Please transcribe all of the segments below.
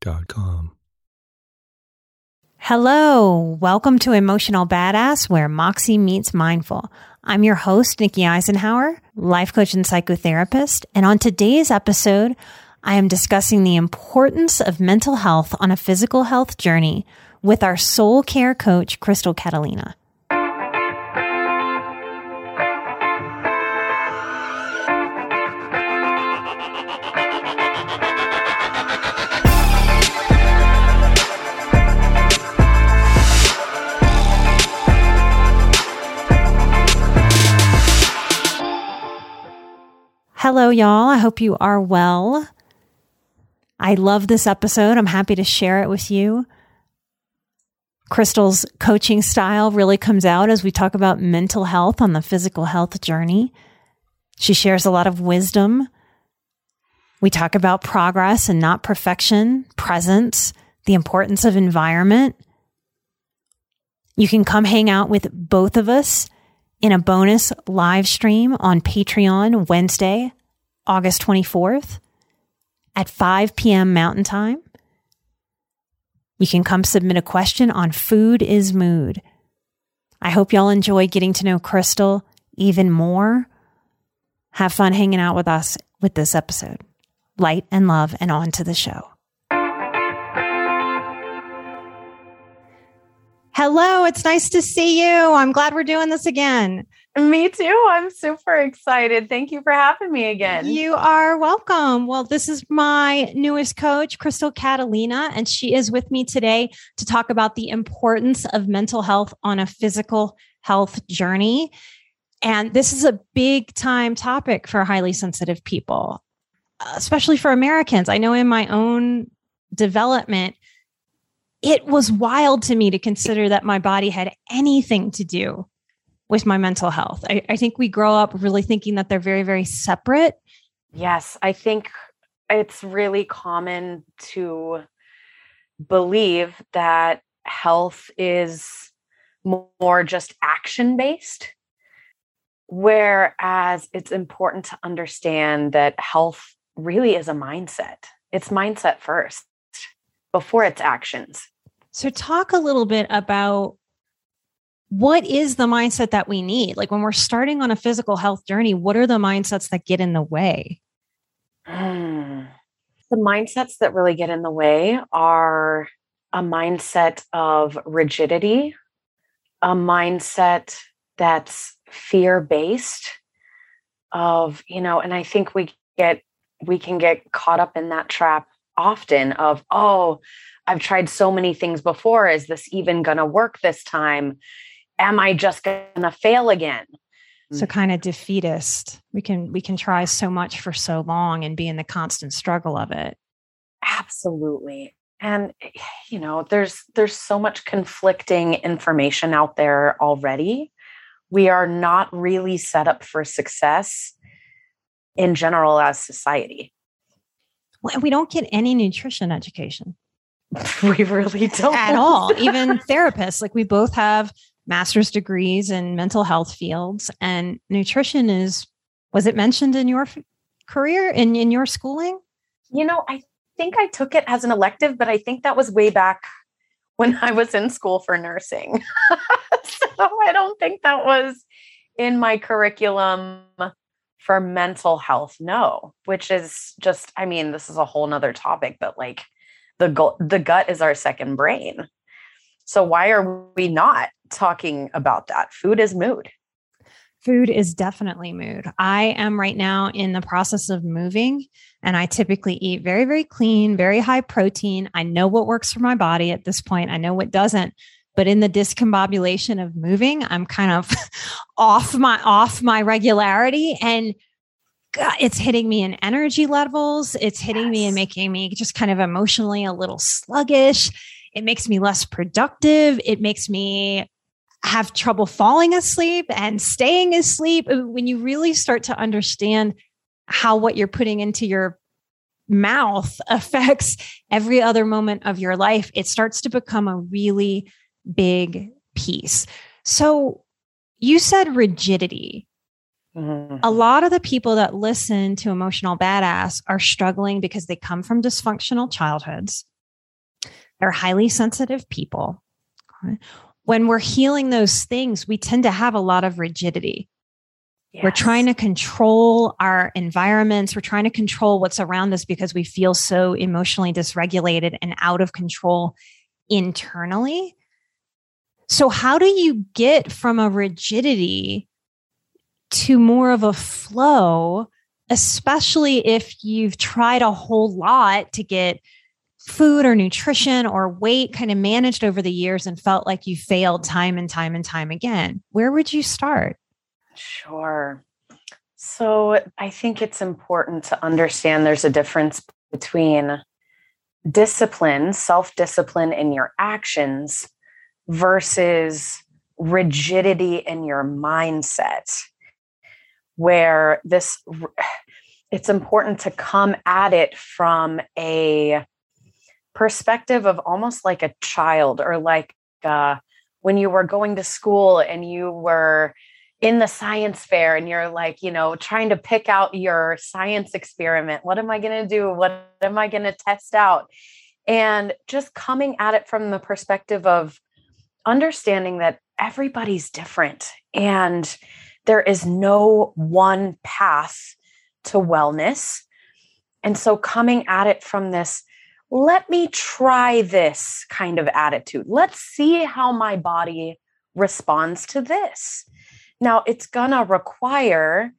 calmhistory.com Hello, welcome to Emotional Badass, where Moxie meets Mindful. I'm your host, Nikki Eisenhower, life coach and psychotherapist. And on today's episode, I am discussing the importance of mental health on a physical health journey with our soul care coach, Crystal Catalina. Hello, y'all. I hope you are well. I love this episode. I'm happy to share it with you. Crystal's coaching style really comes out as we talk about mental health on the physical health journey. She shares a lot of wisdom. We talk about progress and not perfection, presence, the importance of environment. You can come hang out with both of us in a bonus live stream on Patreon Wednesday, August 24th at 5 p.m. Mountain Time. You can come submit a question on food is mood. I hope y'all enjoy getting to know Crystal even more. Have fun hanging out with us with this episode. Light and love and on to the show. Hello, it's nice to see you. I'm glad we're doing this again. Me too. I'm super excited. Thank you for having me again. You are welcome. Well, this is my newest coach, Crystal Catalina, and she is with me today to talk about the importance of mental health on a physical health journey. And this is a big time topic for highly sensitive people, especially for Americans. I know in my own development, it was wild to me to consider that my body had anything to do with my mental health. I, I think we grow up really thinking that they're very, very separate. Yes, I think it's really common to believe that health is more just action based, whereas it's important to understand that health really is a mindset. It's mindset first before its actions. So, talk a little bit about what is the mindset that we need? Like when we're starting on a physical health journey, what are the mindsets that get in the way? The mindsets that really get in the way are a mindset of rigidity, a mindset that's fear based of, you know, and I think we get we can get caught up in that trap often of, oh, I've tried so many things before. Is this even going to work this time? Am I just going to fail again? So mm. kind of defeatist. We can we can try so much for so long and be in the constant struggle of it. Absolutely. And you know, there's there's so much conflicting information out there already. We are not really set up for success in general as society. Well, we don't get any nutrition education. we really don't at all. Even therapists, like we both have master's degrees in mental health fields and nutrition is was it mentioned in your f- career in in your schooling you know i think i took it as an elective but i think that was way back when i was in school for nursing so i don't think that was in my curriculum For mental health, no, which is just, I mean, this is a whole nother topic, but like the, go- the gut is our second brain. So why are we not talking about that? Food is mood. Food is definitely mood. I am right now in the process of moving and I typically eat very, very clean, very high protein. I know what works for my body at this point. I know what doesn't. But in the discombobulation of moving, I'm kind of off my off my regularity and God, it's hitting me in energy levels. It's hitting yes. me and making me just kind of emotionally a little sluggish. It makes me less productive. It makes me have trouble falling asleep and staying asleep. When you really start to understand how what you're putting into your mouth affects every other moment of your life, it starts to become a really big piece. So you said rigidity. Mm-hmm. A lot of the people that listen to Emotional Badass are struggling because they come from dysfunctional childhoods. They're highly sensitive people. When we're healing those things, we tend to have a lot of rigidity. Yes. We're trying to control our environments. We're trying to control what's around us because we feel so emotionally dysregulated and out of control internally. So, how do you get from a rigidity to more of a flow, especially if you've tried a whole lot to get food or nutrition or weight kind of managed over the years and felt like you failed time and time and time again? Where would you start? Sure. So I think it's important to understand there's a difference between discipline, self discipline in your actions versus rigidity in your mindset, where this, it's important to come at it from a perspective of almost like a child or like uh, when you were going to school and you were in the science fair and you're like, you know, trying to pick out your science experiment. What am I going to do? What am I going to test out? And just coming at it from the perspective of understanding that everybody's different and there is no one path to wellness. And so coming at it from this, let me try this kind of attitude. Let's see how my body responds to this. Now, it's going to require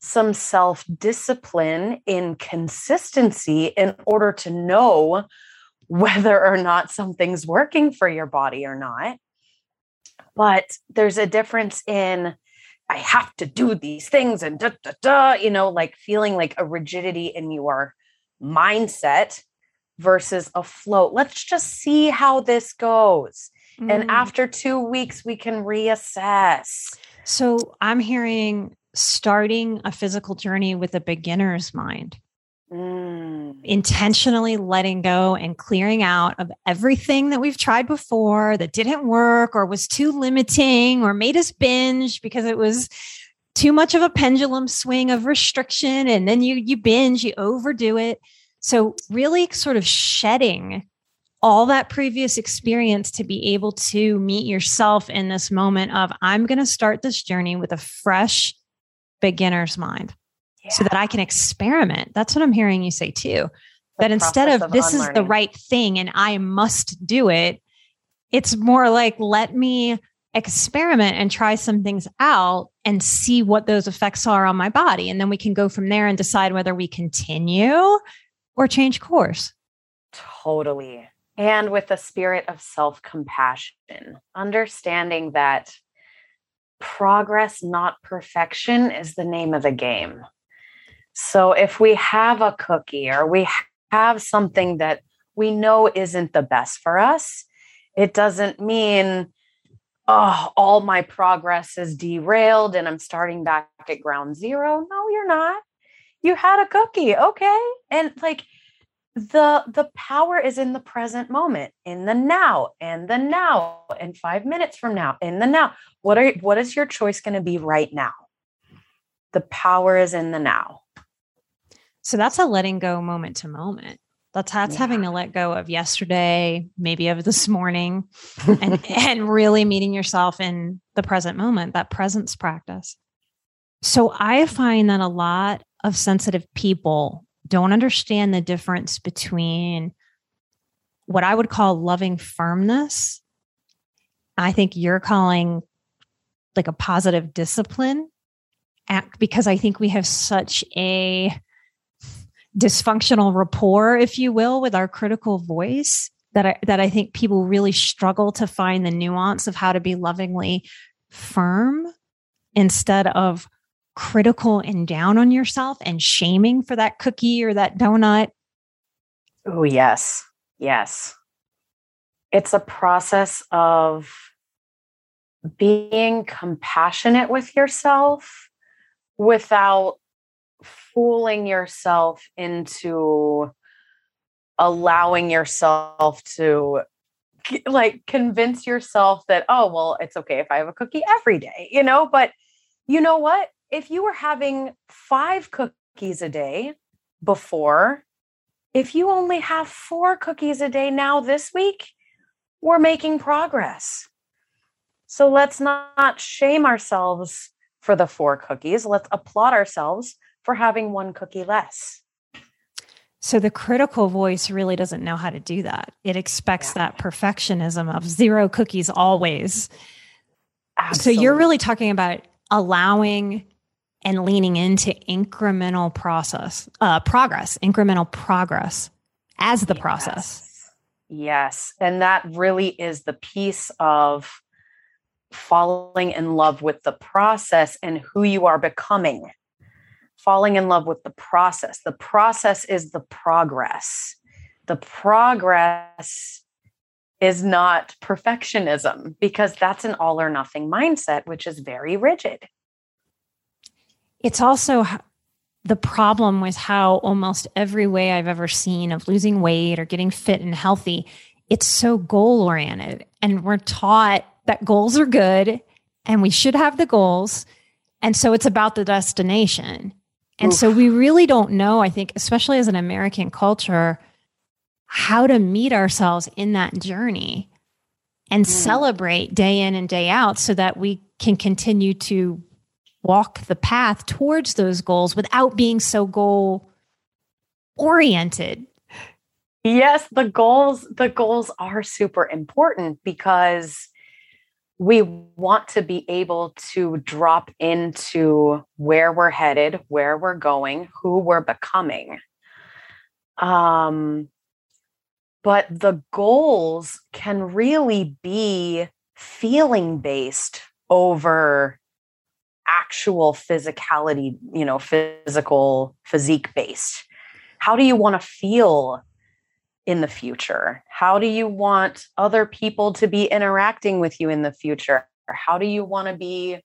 some self discipline in consistency in order to know whether or not something's working for your body or not. But there's a difference in, I have to do these things and da da da, you know, like feeling like a rigidity in your mindset versus a float. Let's just see how this goes. Mm. And after two weeks, we can reassess. So I'm hearing starting a physical journey with a beginner's mind. Mm. Intentionally letting go and clearing out of everything that we've tried before that didn't work or was too limiting or made us binge because it was too much of a pendulum swing of restriction and then you you binge you overdo it so really sort of shedding all that previous experience to be able to meet yourself in this moment of I'm going to start this journey with a fresh beginner's mind yeah. so that I can experiment. That's what I'm hearing you say too. The that instead of, of this unlearning. is the right thing and I must do it, it's more like let me experiment and try some things out and see what those effects are on my body. And then we can go from there and decide whether we continue or change course. Totally and with a spirit of self compassion, understanding that progress, not perfection, is the name of the game. So if we have a cookie or we have something that we know isn't the best for us, it doesn't mean, oh, all my progress is derailed and I'm starting back at ground zero. No, you're not. You had a cookie. Okay. And like, the the power is in the present moment in the now and the now and 5 minutes from now in the now what are what is your choice going to be right now the power is in the now so that's a letting go moment to moment that's that's yeah. having to let go of yesterday maybe of this morning and and really meeting yourself in the present moment that presence practice So I find that a lot of sensitive people don't understand the difference between what I would call loving firmness. I think you're calling like a positive discipline act because I think we have such a dysfunctional rapport, if you will, with our critical voice that I, that I think people really struggle to find the nuance of how to be lovingly firm instead of critical and down on yourself and shaming for that cookie or that donut. Oh, yes. Yes. It's a process of being compassionate with yourself without fooling yourself into allowing yourself to like convince yourself that oh well it's okay if i have a cookie every day you know but you know what if you were having 5 cookies a day before if you only have 4 cookies a day now this week we're making progress so let's not shame ourselves for the 4 cookies let's applaud ourselves for having one cookie less so the critical voice really doesn't know how to do that. It expects yeah. that perfectionism of zero cookies always. Absolutely. So you're really talking about allowing and leaning into incremental process, uh, progress, incremental progress as the yes. process. Yes. And that really is the piece of falling in love with the process and who you are becoming falling in love with the process. The process is the progress. The progress is not perfectionism because that's an all or nothing mindset, which is very rigid. It's also the problem with how almost every way I've ever seen of losing weight or getting fit and healthy, it's so goal oriented. And we're taught that goals are good and we should have the goals. And so it's about the destination. And Oof. so we really don't know, I think, especially as an American culture, how to meet ourselves in that journey and mm. celebrate day in and day out so that we can continue to walk the path towards those goals without being so goal oriented. Yes, the goals the goals are super important because we want to be able to drop into where we're headed, where we're going, who we're becoming. Um, but the goals can really be feeling based over actual physicality, you know, physical, physique based. How do you want to feel in the future? How do you want other people to be interacting with you in the future? How do you want to be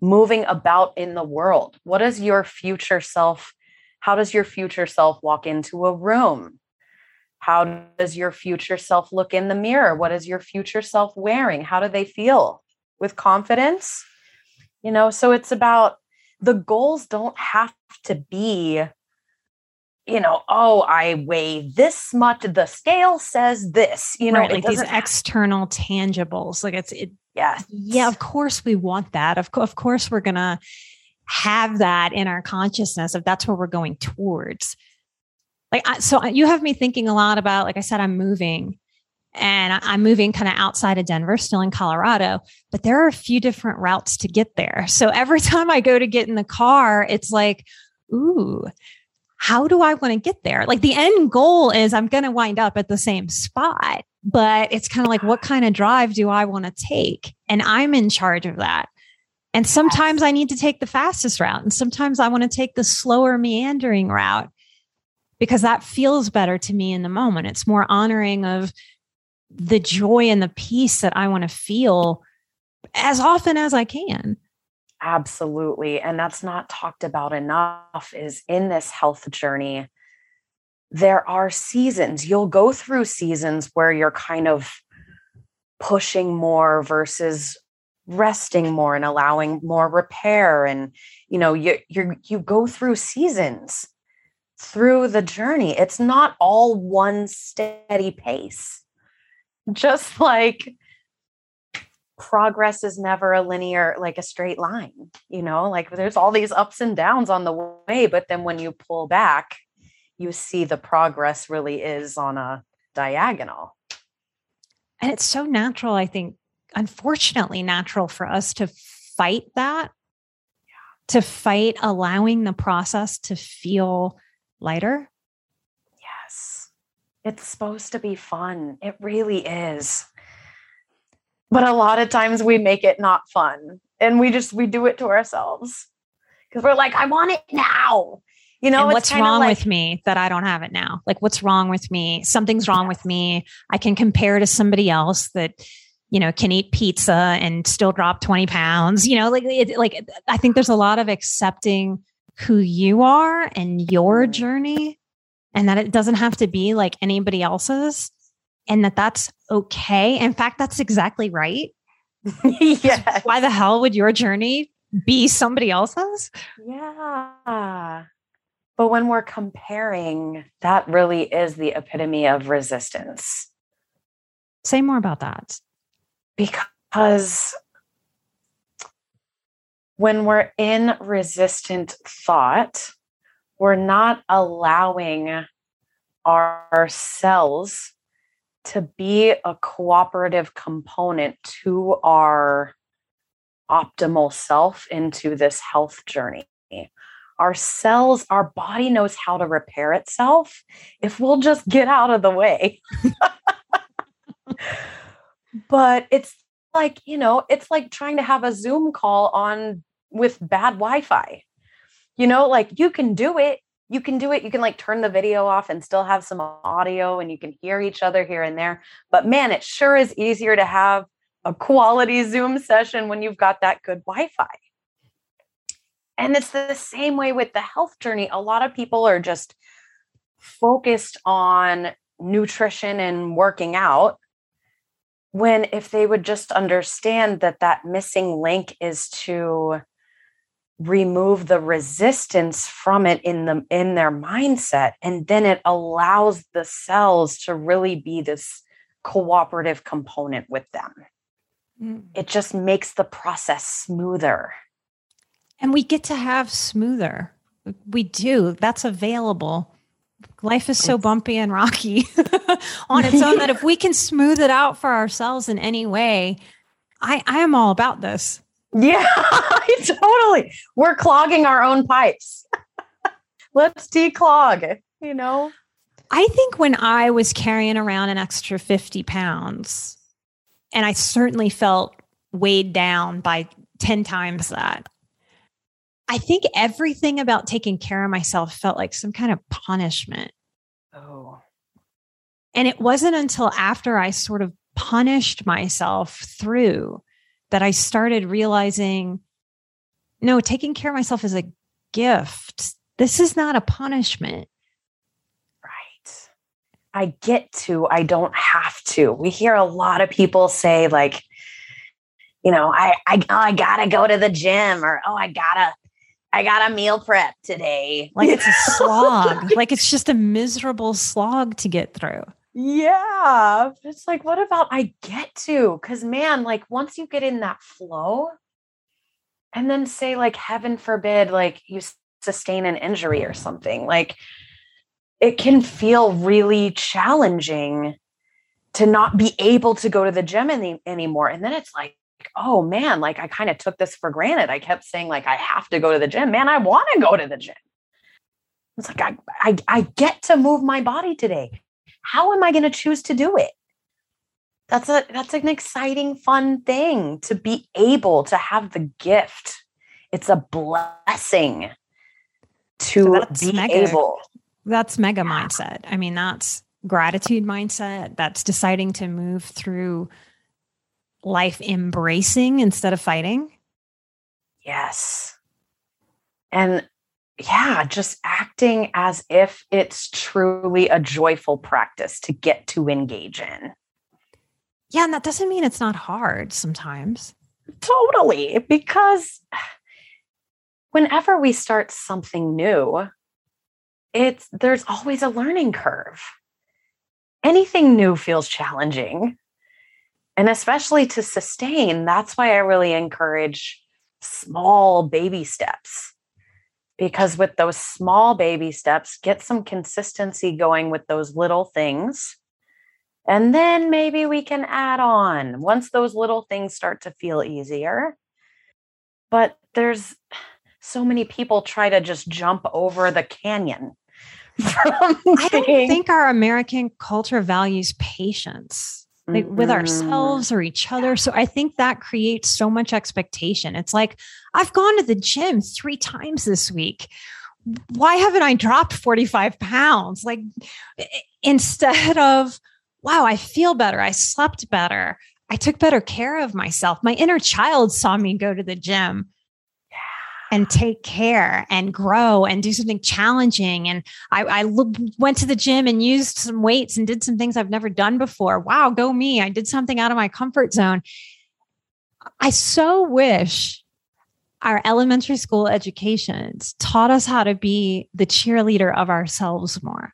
moving about in the world? What does your future self, how does your future self walk into a room? How does your future self look in the mirror? What is your future self wearing? How do they feel? With confidence? You know, so it's about the goals don't have to be you know, oh, I weigh this much. The scale says this, you know, right, like these external tangibles. Like it's, it, yeah, yeah. Of course, we want that. Of, co- of course, we're gonna have that in our consciousness if that's where we're going towards. Like, I, so you have me thinking a lot about. Like I said, I'm moving, and I'm moving kind of outside of Denver, still in Colorado, but there are a few different routes to get there. So every time I go to get in the car, it's like, ooh, how do I want to get there? Like the end goal is I'm going to wind up at the same spot, but it's kind of like, what kind of drive do I want to take? And I'm in charge of that. And sometimes I need to take the fastest route, and sometimes I want to take the slower, meandering route because that feels better to me in the moment. It's more honoring of the joy and the peace that I want to feel as often as I can. Absolutely. And that's not talked about enough is in this health journey, there are seasons. You'll go through seasons where you're kind of pushing more versus resting more and allowing more repair and you know you you you go through seasons through the journey it's not all one steady pace just like progress is never a linear, like a straight line, you know, like there's all these ups and downs on the way. But then when you pull back, you see the progress really is on a diagonal. And it's so natural, I think, unfortunately, natural for us to fight that, to fight allowing the process to feel lighter. It's supposed to be fun. It really is. But a lot of times we make it not fun and we just we do it to ourselves because we're like, I want it now. You know, and what's wrong like, with me that I don't have it now? Like, what's wrong with me? Something's wrong with me. I can compare to somebody else that, you know, can eat pizza and still drop 20 pounds. You know, like, it, like I think there's a lot of accepting who you are and your mm-hmm. journey and that it doesn't have to be like anybody else's and that that's okay. In fact, that's exactly right. yeah. Why the hell would your journey be somebody else's? Yeah. But when we're comparing, that really is the epitome of resistance. Say more about that. Because when we're in resistant thought, we're not allowing ourselves to be a cooperative component to our optimal self into this health journey our cells, our body knows how to repair itself if we'll just get out of the way. but it's like, you know, it's like trying to have a Zoom call on with bad Wi Fi. You know, like you can do it. You can do it. You can like turn the video off and still have some audio and you can hear each other here and there. But man, it sure is easier to have a quality Zoom session when you've got that good Wi Fi. And it's the same way with the health journey. A lot of people are just focused on nutrition and working out when if they would just understand that that missing link is to remove the resistance from it in the in their mindset and then it allows the cells to really be this cooperative component with them mm. it just makes the process smoother and we get to have smoother. We do. That's available. Life is so bumpy and rocky on its own that if we can smooth it out for ourselves in any way, I, I am all about this. Yeah, totally. We're clogging our own pipes. Let's declog, you know? I think when I was carrying around an extra 50 pounds, and I certainly felt weighed down by 10 times that, I think everything about taking care of myself felt like some kind of punishment. Oh. And it wasn't until after I sort of punished myself through that I started realizing no, taking care of myself is a gift. This is not a punishment. Right. I get to, I don't have to. We hear a lot of people say, like, you know, I I, oh, I gotta go to the gym or oh, I gotta I got a meal prep today. Like it's a slog. like it's just a miserable slog to get through. Yeah. It's like, what about I get to? Because, man, like once you get in that flow, and then say, like, heaven forbid, like you sustain an injury or something, like it can feel really challenging to not be able to go to the gym any, anymore. And then it's like, oh man, like I kind of took this for granted. I kept saying, like, I have to go to the gym. Man, I want to go to the gym. It's like I, I I get to move my body today. How am I going to choose to do it? That's a that's an exciting, fun thing to be able to have the gift. It's a blessing to so be mega, able. That's mega mindset. I mean, that's gratitude mindset. That's deciding to move through life embracing instead of fighting? Yes. And yeah, just acting as if it's truly a joyful practice to get to engage in. Yeah, and that doesn't mean it's not hard sometimes. Totally, because whenever we start something new, it's there's always a learning curve. Anything new feels challenging And especially to sustain, that's why I really encourage small baby steps. Because with those small baby steps, get some consistency going with those little things. And then maybe we can add on once those little things start to feel easier. But there's so many people try to just jump over the canyon. I don't think our American culture values patience like mm-hmm. with ourselves or each other. So I think that creates so much expectation. It's like, I've gone to the gym three times this week. Why haven't I dropped 45 pounds? Like instead of, wow, I feel better. I slept better. I took better care of myself. My inner child saw me go to the gym and take care and grow and do something challenging. And I, I look, went to the gym and used some weights and did some things I've never done before. Wow, go me. I did something out of my comfort zone. I so wish our elementary school educations taught us how to be the cheerleader of ourselves more.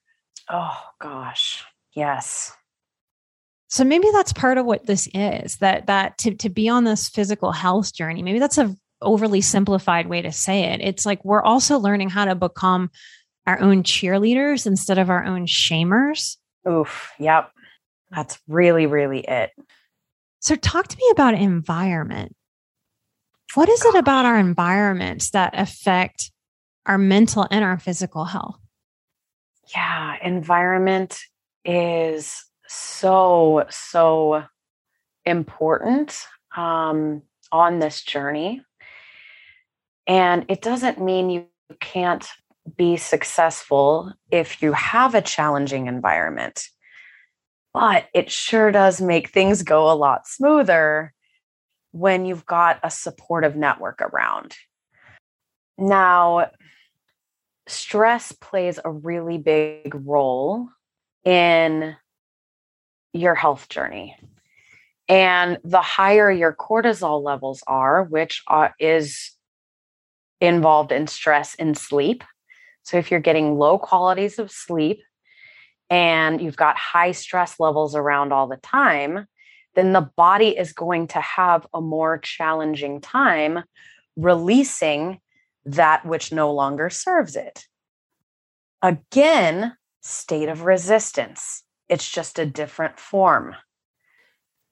Oh, gosh. Yes. So maybe that's part of what this is that that to, to be on this physical health journey, maybe that's a overly simplified way to say it. It's like we're also learning how to become our own cheerleaders instead of our own shamers. Oof. Yep. That's really, really it. So, talk to me about environment. What is it about our environments that affect our mental and our physical health? Yeah, environment is so, so important um, on this journey. And it doesn't mean you can't be successful if you have a challenging environment, but it sure does make things go a lot smoother when you've got a supportive network around. Now, stress plays a really big role in your health journey. And the higher your cortisol levels are, which are, is involved in stress and sleep. So if you're getting low qualities of sleep and you've got high stress levels around all the time, then the body is going to have a more challenging time releasing that which no longer serves it. Again, state of resistance. It's just a different form.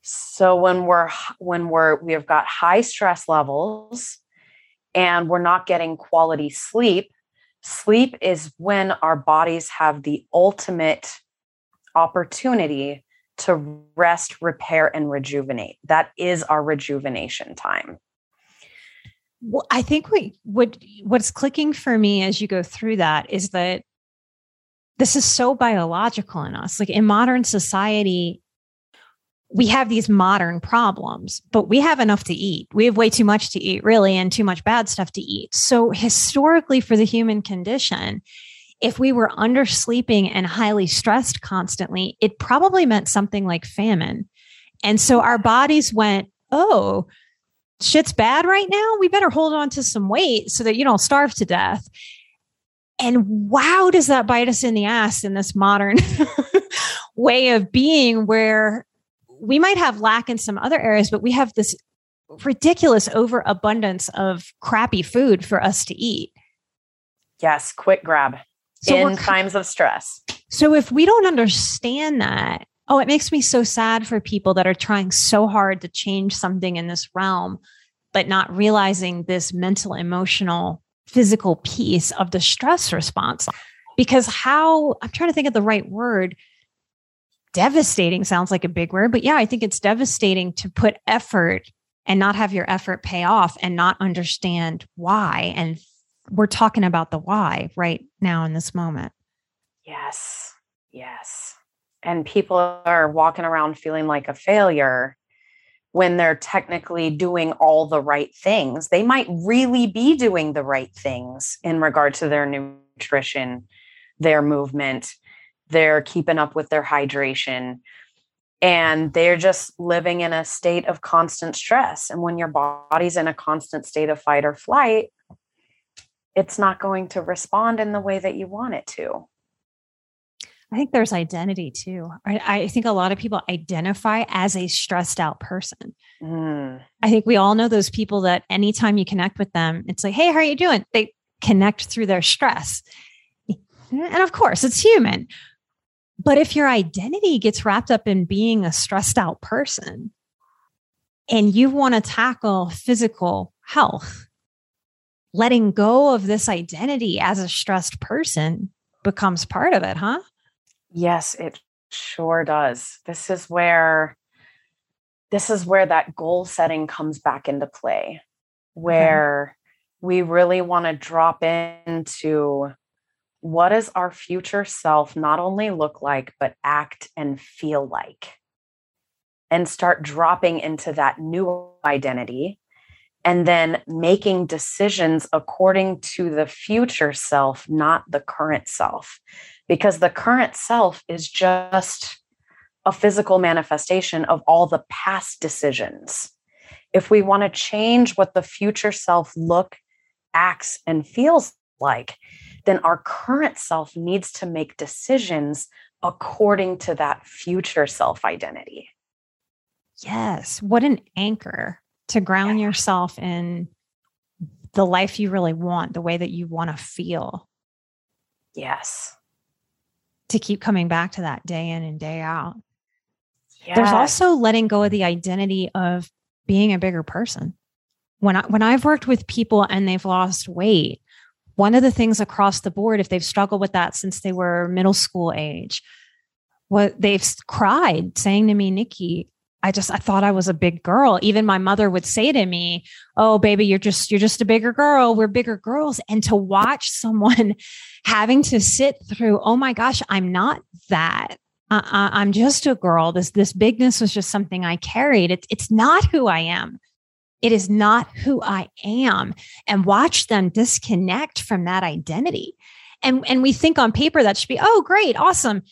So when we're when we're we've got high stress levels and we're not getting quality sleep, sleep is when our bodies have the ultimate opportunity to rest, repair, and rejuvenate. That is our rejuvenation time. Well, I think what, what what's clicking for me as you go through that is that this is so biological in us. Like in modern society, we have these modern problems, but we have enough to eat. We have way too much to eat, really, and too much bad stuff to eat. So, historically, for the human condition, if we were undersleeping and highly stressed constantly, it probably meant something like famine. And so our bodies went, oh, shit's bad right now. We better hold on to some weight so that you don't starve to death. And wow, does that bite us in the ass in this modern way of being where we might have lack in some other areas, but we have this ridiculous overabundance of crappy food for us to eat. Yes, quick grab so in times of stress. So if we don't understand that, oh, it makes me so sad for people that are trying so hard to change something in this realm, but not realizing this mental, emotional, physical piece of the stress response. Because how, I'm trying to think of the right word devastating sounds like a big word, but yeah, I think it's devastating to put effort and not have your effort pay off and not understand why. And we're talking about the why right now in this moment. Yes. Yes. And people are walking around feeling like a failure when they're technically doing all the right things. They might really be doing the right things in regard to their nutrition, their movement, they're keeping up with their hydration and they're just living in a state of constant stress and when your body's in a constant state of fight or flight it's not going to respond in the way that you want it to I think there's identity too. I, I, think a lot of people identify as a stressed out person. Mm. I think we all know those people that anytime you connect with them, it's like, hey, how are you doing? They connect through their stress. And of course, it's human. But if your identity gets wrapped up in being a stressed out person and you want to tackle physical health, letting go of this identity as a stressed person becomes part of it, huh? Yes, it sure does. This is where this is where that goal setting comes back into play where okay. we really want to drop into what does our future self not only look like but act and feel like and start dropping into that new identity and then making decisions according to the future self, not the current self because the current self is just a physical manifestation of all the past decisions. If we want to change what the future self look, acts, and feels like, then our current self needs to make decisions according to that future self identity. Yes. What an anchor to ground yeah. yourself in the life you really want, the way that you want to feel. Yes to keep coming back to that day in and day out. Yes. There's also letting go of the identity of being a bigger person. When I when I've worked with people and they've lost weight, one of the things across the board, if they've struggled with that since they were middle school age, what they've cried saying to me, Nikki, I just I thought I was a big girl. Even my mother would say to me, "Oh baby, you're just you're just a bigger girl. We're bigger girls." And to watch someone having to sit through, "Oh my gosh, I'm not that. Uh, I'm just a girl. This this bigness was just something I carried. It's it's not who I am. It is not who I am." And watch them disconnect from that identity. And and we think on paper that should be, "Oh, great, awesome."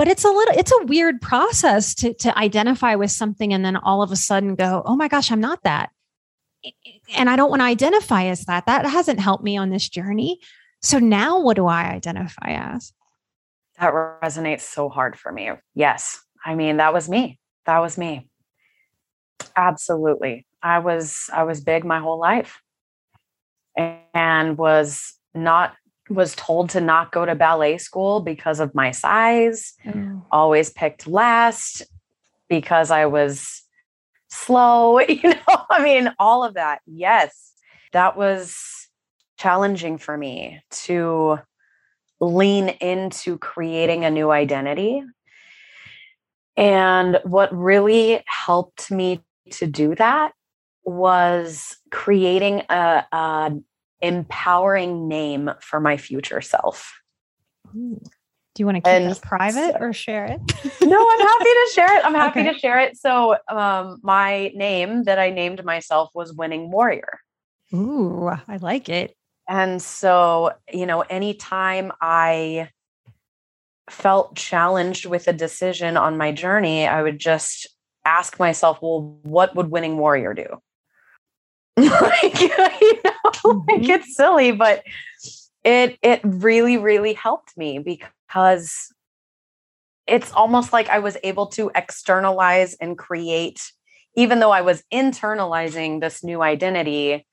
but it's a little it's a weird process to to identify with something and then all of a sudden go oh my gosh i'm not that. And i don't want to identify as that. That hasn't helped me on this journey. So now what do i identify as? That resonates so hard for me. Yes. I mean that was me. That was me. Absolutely i was i was big my whole life and was not was told to not go to ballet school because of my size, mm. always picked last because I was slow, you know, I mean, all of that. Yes, that was challenging for me to lean into creating a new identity. And what really helped me to do that was creating a, a empowering name for my future self. Ooh. Do you want to keep and it private or share it? no, I'm happy to share it. I'm happy okay. to share it. So, um, my name that I named myself was Winning Warrior. Ooh, I like it. And so, you know, anytime I felt challenged with a decision on my journey, I would just ask myself, well, what would Winning Warrior do? like, you know, mm-hmm. like it's silly, but it it really, really helped me because it's almost like I was able to externalize and create, even though I was internalizing this new identity.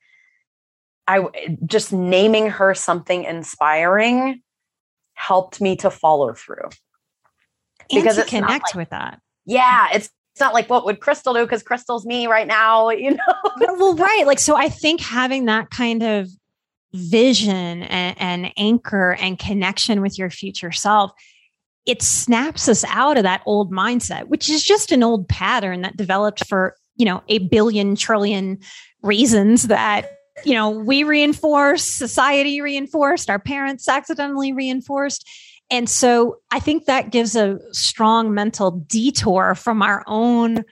I just naming her something inspiring helped me to follow through because it connect like, with that. Yeah, it's it's not like what would Crystal do because Crystal's me right now, you know? well, right. Like, so I think having that kind of vision and, and anchor and connection with your future self, it snaps us out of that old mindset, which is just an old pattern that developed for, you know, a billion trillion reasons that you know we reinforced society reinforced our parents accidentally reinforced and so I think that gives a strong mental detour from our own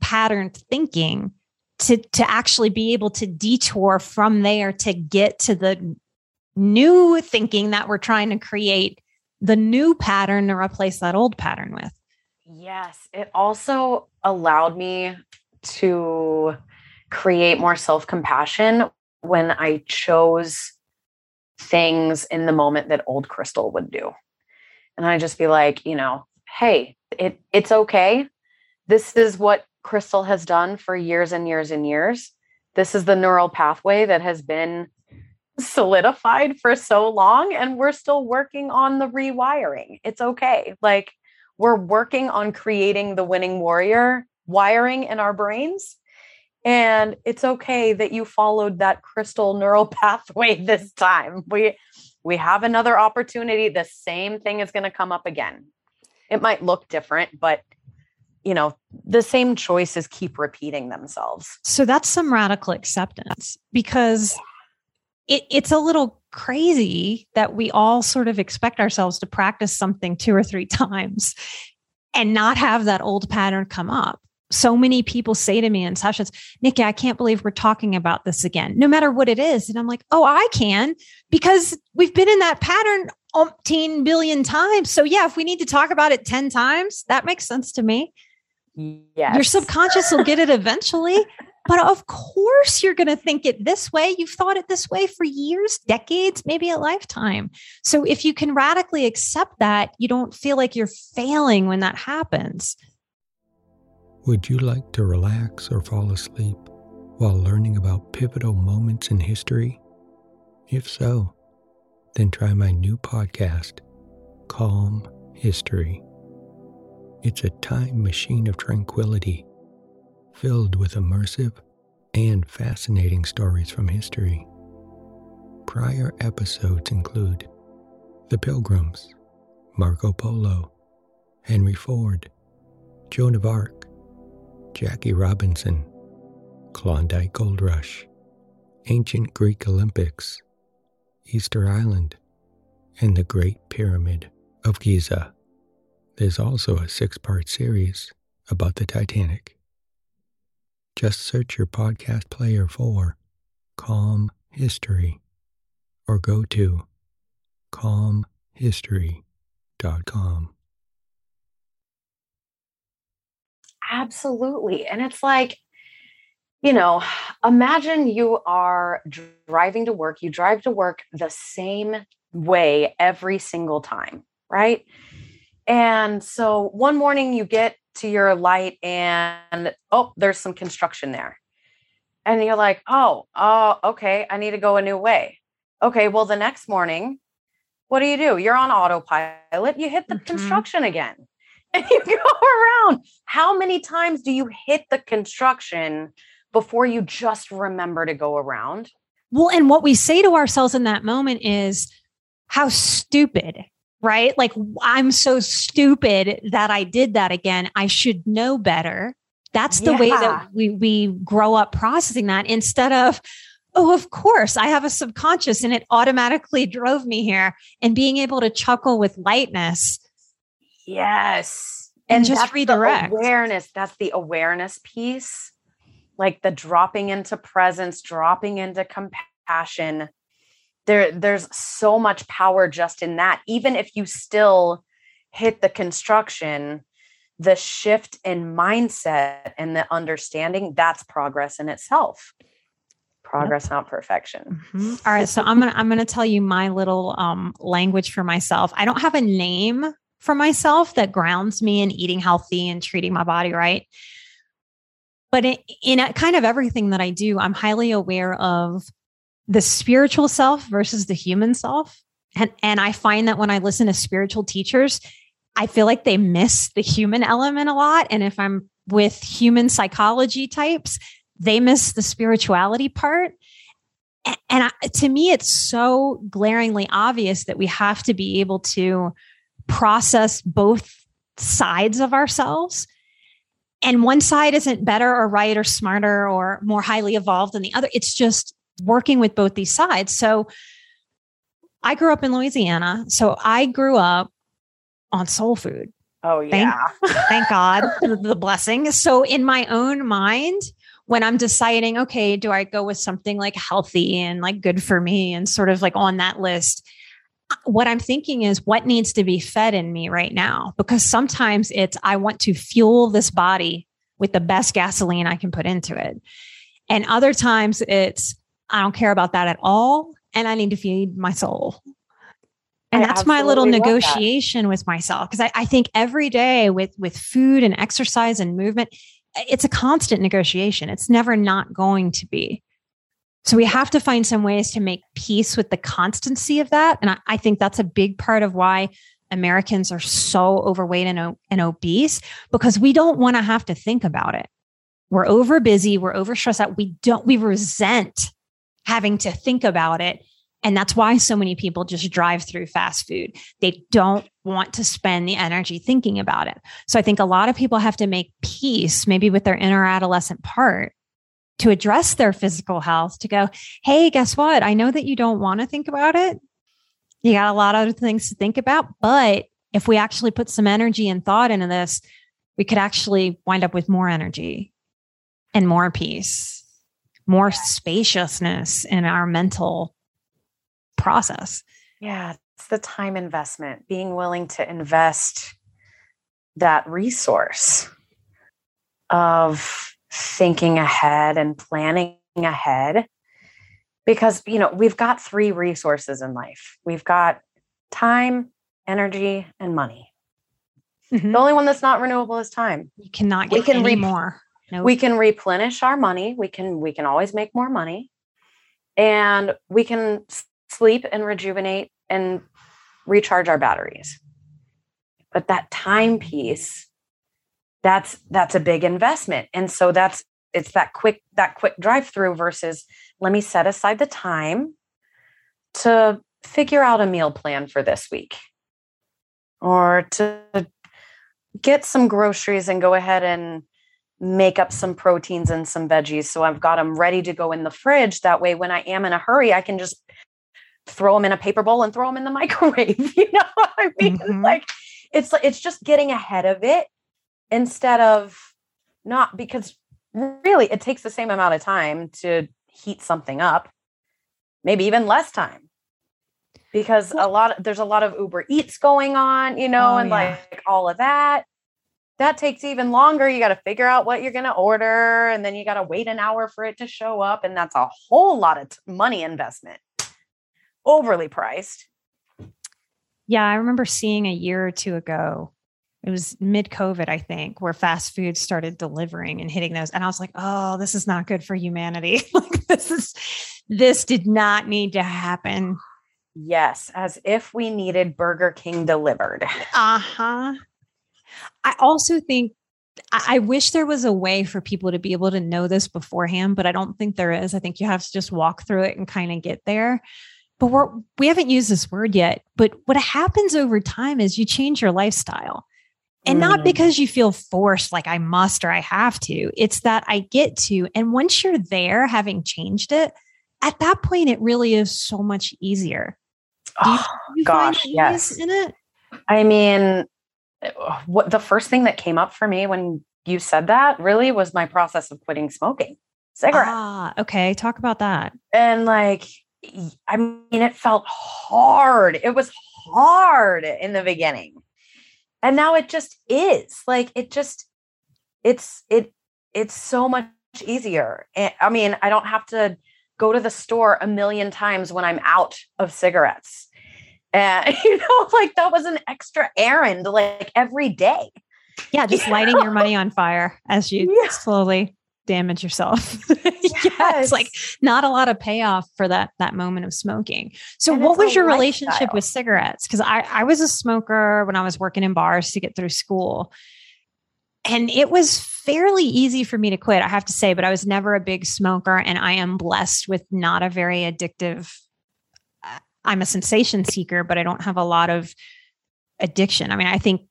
patterned thinking to, to actually be able to detour from there to get to the new thinking that we're trying to create the new pattern to replace that old pattern with. Yes, it also allowed me to create more self compassion when I chose things in the moment that old Crystal would do. And I just be like, you know, hey, it it's okay. This is what Crystal has done for years and years and years. This is the neural pathway that has been solidified for so long and we're still working on the rewiring. It's okay. Like we're working on creating the winning warrior wiring in our brains and it's okay that you followed that crystal neural pathway this time. We we have another opportunity. The same thing is going to come up again. It might look different, but you know, the same choices keep repeating themselves. So that's some radical acceptance because it, it's a little crazy that we all sort of expect ourselves to practice something two or three times and not have that old pattern come up. So many people say to me in sessions, Nikki, I can't believe we're talking about this again, no matter what it is. And I'm like, oh, I can because we've been in that pattern umpteen billion times. So yeah, if we need to talk about it 10 times, that makes sense to me. Yes. Your subconscious will get it eventually. But of course, you're going to think it this way. You've thought it this way for years, decades, maybe a lifetime. So if you can radically accept that, you don't feel like you're failing when that happens. Would you like to relax or fall asleep while learning about pivotal moments in history? If so, then try my new podcast, Calm History. It's a time machine of tranquility, filled with immersive and fascinating stories from history. Prior episodes include The Pilgrims, Marco Polo, Henry Ford, Joan of Arc, Jackie Robinson, Klondike Gold Rush, Ancient Greek Olympics, Easter Island, and the Great Pyramid of Giza. There's also a six part series about the Titanic. Just search your podcast player for Calm History or go to calmhistory.com. Absolutely. And it's like, you know, imagine you are driving to work, you drive to work the same way every single time, right? And so one morning you get to your light and oh, there's some construction there. And you're like, oh, oh, okay, I need to go a new way. Okay, well, the next morning, what do you do? You're on autopilot, you hit the mm-hmm. construction again and you go around. How many times do you hit the construction before you just remember to go around? Well, and what we say to ourselves in that moment is, how stupid right? Like, I'm so stupid that I did that again. I should know better. That's the yeah. way that we, we grow up processing that instead of, oh, of course, I have a subconscious and it automatically drove me here and being able to chuckle with lightness. Yes. And, and just redirect. awareness. That's the awareness piece. Like the dropping into presence, dropping into compassion there there's so much power just in that even if you still hit the construction the shift in mindset and the understanding that's progress in itself progress yep. not perfection mm-hmm. All right so i'm gonna i'm gonna tell you my little um, language for myself i don't have a name for myself that grounds me in eating healthy and treating my body right but in, in kind of everything that i do i'm highly aware of the spiritual self versus the human self. And, and I find that when I listen to spiritual teachers, I feel like they miss the human element a lot. And if I'm with human psychology types, they miss the spirituality part. And to me, it's so glaringly obvious that we have to be able to process both sides of ourselves. And one side isn't better or right or smarter or more highly evolved than the other. It's just working with both these sides. So I grew up in Louisiana. So I grew up on soul food. Oh, yeah. Thank, thank God the blessing. So, in my own mind, when I'm deciding, okay, do I go with something like healthy and like good for me and sort of like on that list? What I'm thinking is what needs to be fed in me right now? Because sometimes it's, I want to fuel this body with the best gasoline I can put into it. And other times it's, I don't care about that at all. And I need to feed my soul. and I that's my little negotiation with myself because I, I think every day with with food and exercise and movement it's a constant negotiation it's never not going to be so we have to find some ways to make peace with the constancy of that and i, I think that's a big part of why americans are so overweight and, and obese because we don't want to have to think about it we're over busy we're over stressed out we don't we resent having to think about it and that's why so many people just drive through fast food. They don't want to spend the energy thinking about it. So I think a lot of people have to make peace, maybe with their inner adolescent part, to address their physical health, to go, hey, guess what? I know that you don't want to think about it. You got a lot of other things to think about. But if we actually put some energy and thought into this, we could actually wind up with more energy and more peace, more spaciousness in our mental process. Yeah, it's the time investment, being willing to invest that resource of thinking ahead and planning ahead. Because, you know, we've got three resources in life we've got time, energy, and money. Mm-hmm. The only one that's not renewable is time. You cannot get we can any re- more. Nope. We can replenish our money. We can we can always make more money. And we can sleep and rejuvenate and recharge our batteries. But that time piece, that's that's a big investment. And so that's it's that quick that quick drive through versus let me set aside the time to figure out a meal plan for this week or to get some groceries and go ahead and make up some proteins and some veggies so I've got them ready to go in the fridge that way when I am in a hurry I can just throw them in a paper bowl and throw them in the microwave. You know what I mean? Mm-hmm. Like it's it's just getting ahead of it instead of not because really it takes the same amount of time to heat something up, maybe even less time. Because a lot of, there's a lot of Uber Eats going on, you know, oh, and yeah. like all of that. That takes even longer. You got to figure out what you're going to order and then you got to wait an hour for it to show up and that's a whole lot of t- money investment overly priced. Yeah, I remember seeing a year or two ago. It was mid COVID, I think, where fast food started delivering and hitting those. And I was like, oh, this is not good for humanity. like this is this did not need to happen. Yes, as if we needed Burger King delivered. Uh-huh. I also think I wish there was a way for people to be able to know this beforehand, but I don't think there is. I think you have to just walk through it and kind of get there but we're we haven't used this word yet but what happens over time is you change your lifestyle and mm. not because you feel forced like i must or i have to it's that i get to and once you're there having changed it at that point it really is so much easier do you, oh, you gosh yes in it i mean what the first thing that came up for me when you said that really was my process of quitting smoking cigarettes ah okay talk about that and like I mean, it felt hard. It was hard in the beginning. And now it just is. Like it just it's it it's so much easier. I mean, I don't have to go to the store a million times when I'm out of cigarettes. And you know, like that was an extra errand like every day. Yeah, just you lighting know? your money on fire as you yeah. slowly damage yourself. Yes. yeah, it's like not a lot of payoff for that that moment of smoking. So and what was your lifestyle. relationship with cigarettes? Because I, I was a smoker when I was working in bars to get through school. And it was fairly easy for me to quit, I have to say, but I was never a big smoker. And I am blessed with not a very addictive. Uh, I'm a sensation seeker, but I don't have a lot of addiction. I mean, I think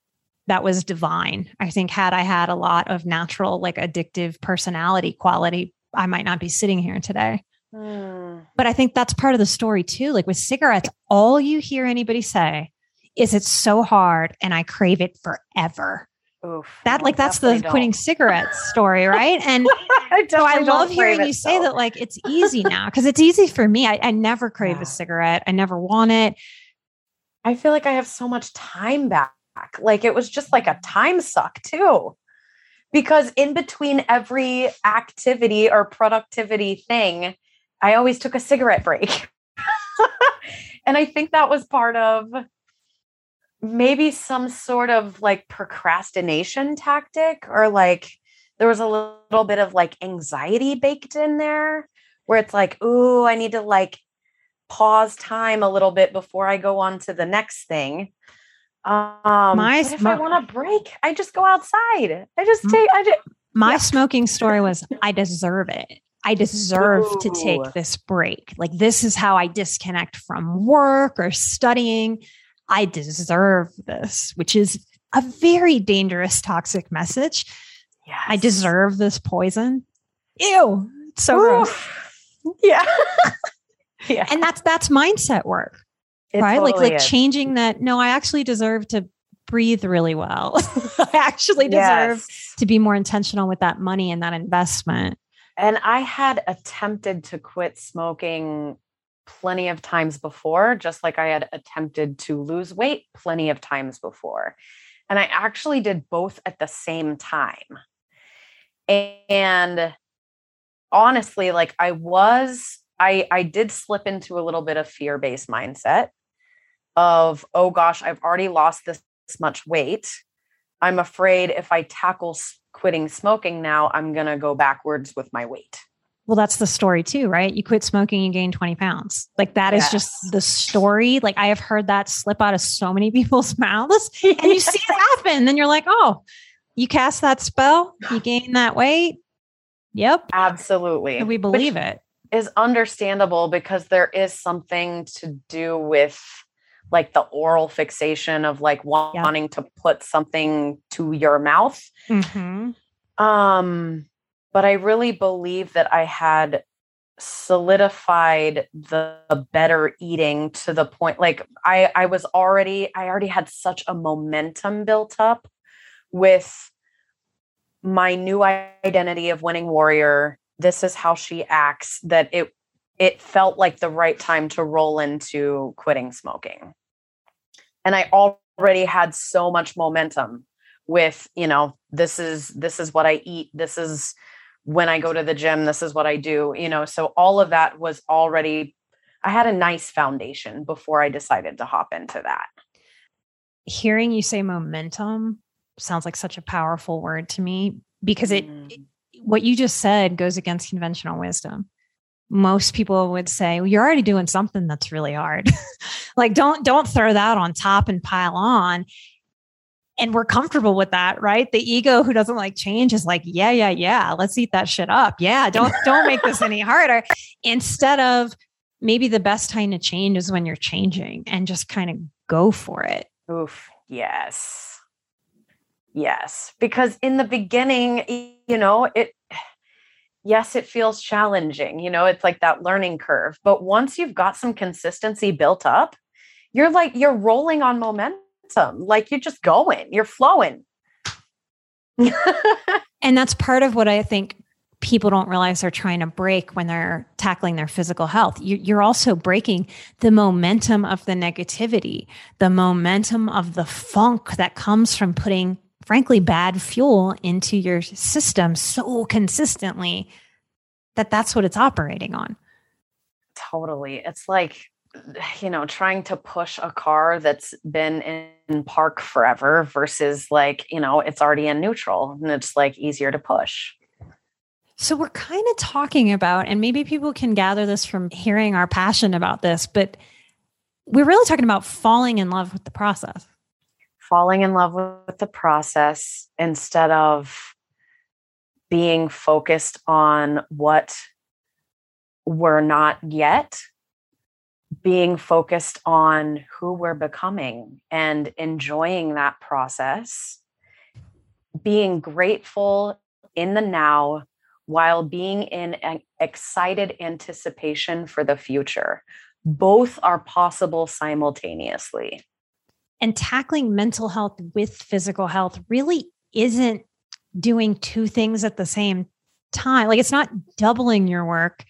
that was divine. I think had I had a lot of natural, like addictive personality quality, I might not be sitting here today. Mm. But I think that's part of the story too. Like with cigarettes, all you hear anybody say is it's so hard and I crave it forever. Oof, that like that's the don't. quitting cigarettes story, right? And I so I love hearing you say that like it's easy now because it's easy for me. I, I never crave yeah. a cigarette. I never want it. I feel like I have so much time back like it was just like a time suck too. Because in between every activity or productivity thing, I always took a cigarette break. and I think that was part of maybe some sort of like procrastination tactic or like there was a little bit of like anxiety baked in there where it's like, ooh, I need to like pause time a little bit before I go on to the next thing. Um, my, if I want a break, I just go outside. I just take. I just my yeah. smoking story was I deserve it. I deserve Ooh. to take this break. Like this is how I disconnect from work or studying. I deserve this, which is a very dangerous, toxic message. Yes. I deserve this poison. Ew. So Ooh. gross. Yeah. yeah. And that's that's mindset work. It right? Totally like like is. changing that. No, I actually deserve to breathe really well. I actually deserve yes. to be more intentional with that money and that investment. And I had attempted to quit smoking plenty of times before, just like I had attempted to lose weight plenty of times before. And I actually did both at the same time. And honestly, like I was, I, I did slip into a little bit of fear based mindset of, oh gosh, I've already lost this much weight. I'm afraid if I tackle quitting smoking now, I'm going to go backwards with my weight. Well, that's the story too, right? You quit smoking, you gain 20 pounds. Like that yes. is just the story. Like I have heard that slip out of so many people's mouths and you see it happen. Then you're like, oh, you cast that spell, you gain that weight. Yep. Absolutely. And we believe Which it. Is understandable because there is something to do with like the oral fixation of like wanting to put something to your mouth. Mm-hmm. Um but I really believe that I had solidified the better eating to the point like I I was already I already had such a momentum built up with my new identity of winning warrior this is how she acts that it it felt like the right time to roll into quitting smoking and I already had so much momentum with you know this is this is what I eat this is when I go to the gym, this is what I do, you know. So all of that was already, I had a nice foundation before I decided to hop into that. Hearing you say momentum sounds like such a powerful word to me because it, mm. it what you just said goes against conventional wisdom. Most people would say, well, you're already doing something that's really hard. like don't don't throw that on top and pile on and we're comfortable with that, right? The ego who doesn't like change is like, yeah, yeah, yeah, let's eat that shit up. Yeah, don't don't make this any harder. Instead of maybe the best time to change is when you're changing and just kind of go for it. Oof, yes. Yes, because in the beginning, you know, it yes, it feels challenging. You know, it's like that learning curve. But once you've got some consistency built up, you're like you're rolling on momentum. Like you're just going, you're flowing. and that's part of what I think people don't realize they're trying to break when they're tackling their physical health. You're also breaking the momentum of the negativity, the momentum of the funk that comes from putting, frankly, bad fuel into your system so consistently that that's what it's operating on. Totally. It's like you know trying to push a car that's been in park forever versus like you know it's already in neutral and it's like easier to push so we're kind of talking about and maybe people can gather this from hearing our passion about this but we're really talking about falling in love with the process falling in love with the process instead of being focused on what we're not yet being focused on who we're becoming and enjoying that process, being grateful in the now while being in an excited anticipation for the future. Both are possible simultaneously. And tackling mental health with physical health really isn't doing two things at the same time. Like it's not doubling your work.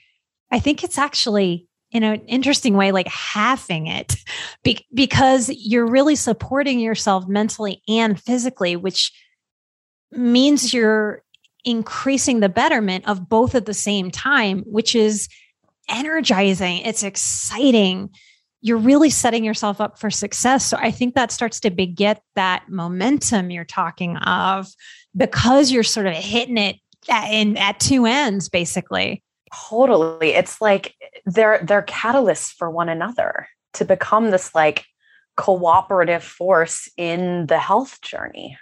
I think it's actually in an interesting way, like halving it be- because you're really supporting yourself mentally and physically, which means you're increasing the betterment of both at the same time, which is energizing. It's exciting. You're really setting yourself up for success. So I think that starts to beget that momentum you're talking of because you're sort of hitting it at, in at two ends basically. Totally. It's like they're they're catalysts for one another to become this like cooperative force in the health journey.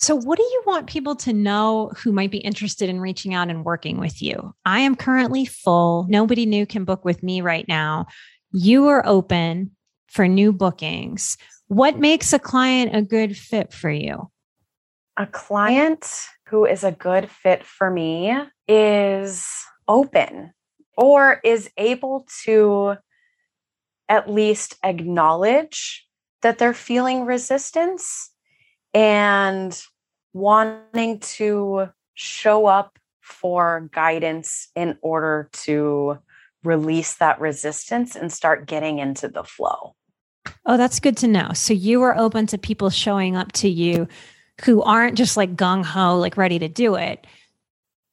So, what do you want people to know who might be interested in reaching out and working with you? I am currently full. Nobody new can book with me right now. You are open for new bookings. What mm. makes a client a good fit for you? A client who is a good fit for me is open or is able to at least acknowledge that they're feeling resistance and wanting to show up for guidance in order to release that resistance and start getting into the flow. Oh, that's good to know. So you are open to people showing up to you who aren't just like gung ho, like ready to do it.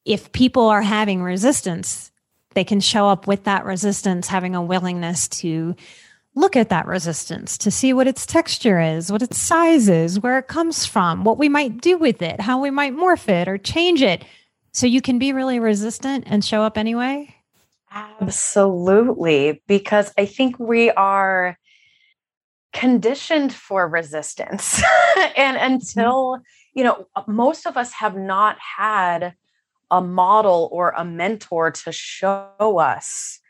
If people are having resistance, they can show up with that resistance, having a willingness to look at that resistance to see what its texture is, what its size is, where it comes from, what we might do with it, how we might morph it or change it. So you can be really resistant and show up anyway? Absolutely. Because I think we are conditioned for resistance. and mm-hmm. until, you know, most of us have not had a model or a mentor to show us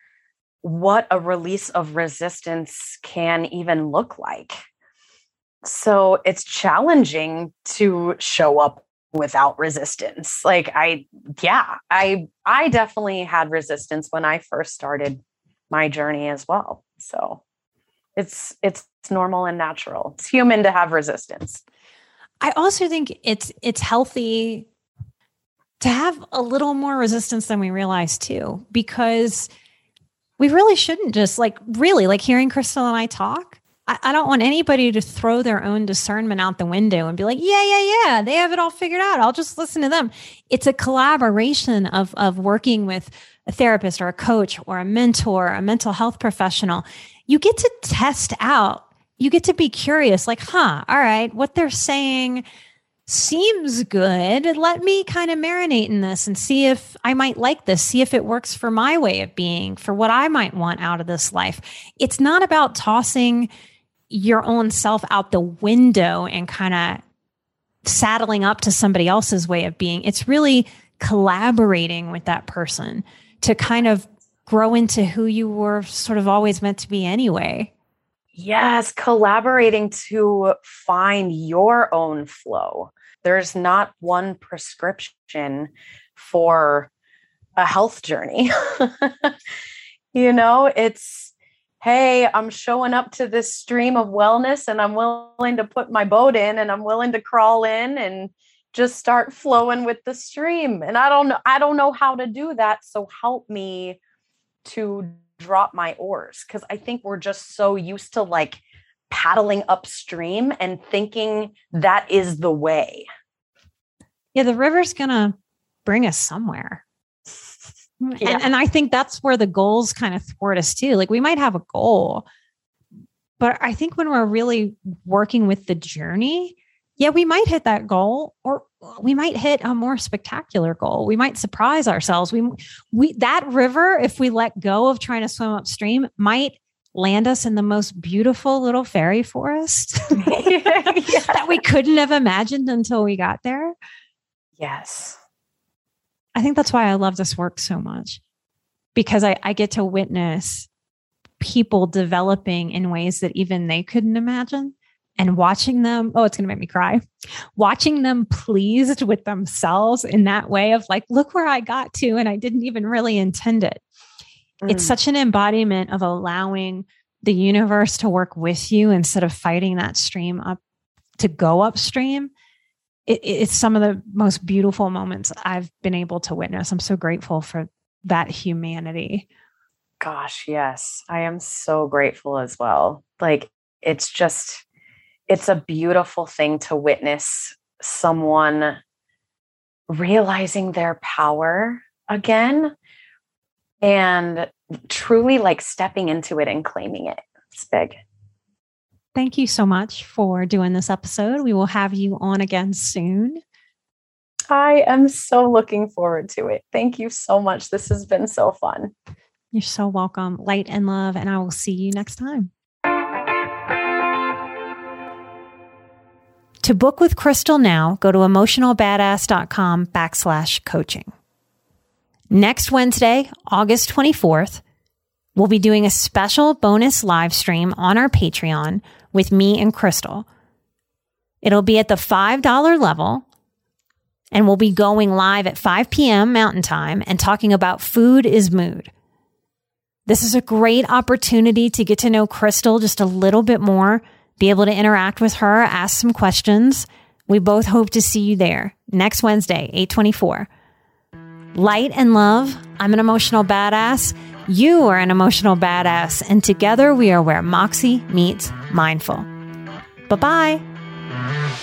what a release of resistance can even look like. So it's challenging to show up without resistance. Like I yeah, I I definitely had resistance when I first started my journey as well. So it's it's normal and natural. It's human to have resistance. I also think it's it's healthy to have a little more resistance than we realize too because we really shouldn't just like really like hearing Crystal and I talk. I, I, don't want anybody to throw their own discernment out the window and be like, yeah, yeah, yeah, they have it all figured out. I'll just listen to them. It's a collaboration of of working with a therapist or a coach or a mentor, a mental health professional. You get to test out. You get to be curious, like, huh, all right, what they're saying seems good. Let me kind of marinate in this and see if I might like this, see if it works for my way of being, for what I might want out of this life. It's not about tossing your own self out the window and kind of saddling up to somebody else's way of being. It's really collaborating with that person to kind of grow into who you were sort of always meant to be anyway. Yes, collaborating to find your own flow. There's not one prescription for a health journey. you know, it's, hey, I'm showing up to this stream of wellness and I'm willing to put my boat in and I'm willing to crawl in and just start flowing with the stream. And I don't know, I don't know how to do that. So help me to drop my oars because I think we're just so used to like paddling upstream and thinking that is the way. Yeah, the river's to bring us somewhere. Yeah. And, and I think that's where the goals kind of thwart us too. Like we might have a goal, but I think when we're really working with the journey, yeah, we might hit that goal or we might hit a more spectacular goal. We might surprise ourselves. We we that river, if we let go of trying to swim upstream, might land us in the most beautiful little fairy forest yeah. that we couldn't have imagined until we got there. Yes. I think that's why I love this work so much because I, I get to witness people developing in ways that even they couldn't imagine and watching them, oh, it's going to make me cry. Watching them pleased with themselves in that way of like, look where I got to, and I didn't even really intend it. Mm. It's such an embodiment of allowing the universe to work with you instead of fighting that stream up to go upstream. It, it's some of the most beautiful moments I've been able to witness. I'm so grateful for that humanity. Gosh, yes. I am so grateful as well. Like, it's just, it's a beautiful thing to witness someone realizing their power again and truly like stepping into it and claiming it. It's big. Thank you so much for doing this episode. We will have you on again soon. I am so looking forward to it. Thank you so much. This has been so fun. You're so welcome. Light and love, and I will see you next time. To book with Crystal now, go to emotionalbadass.com backslash coaching. Next Wednesday, August 24th, we'll be doing a special bonus live stream on our Patreon with me and Crystal. It'll be at the $5 level and we'll be going live at 5 p.m. Mountain Time and talking about food is mood. This is a great opportunity to get to know Crystal just a little bit more, be able to interact with her, ask some questions. We both hope to see you there next Wednesday, 824. Light and love, I'm an emotional badass. You are an emotional badass. And together we are where Moxie meets mindful. Bye bye.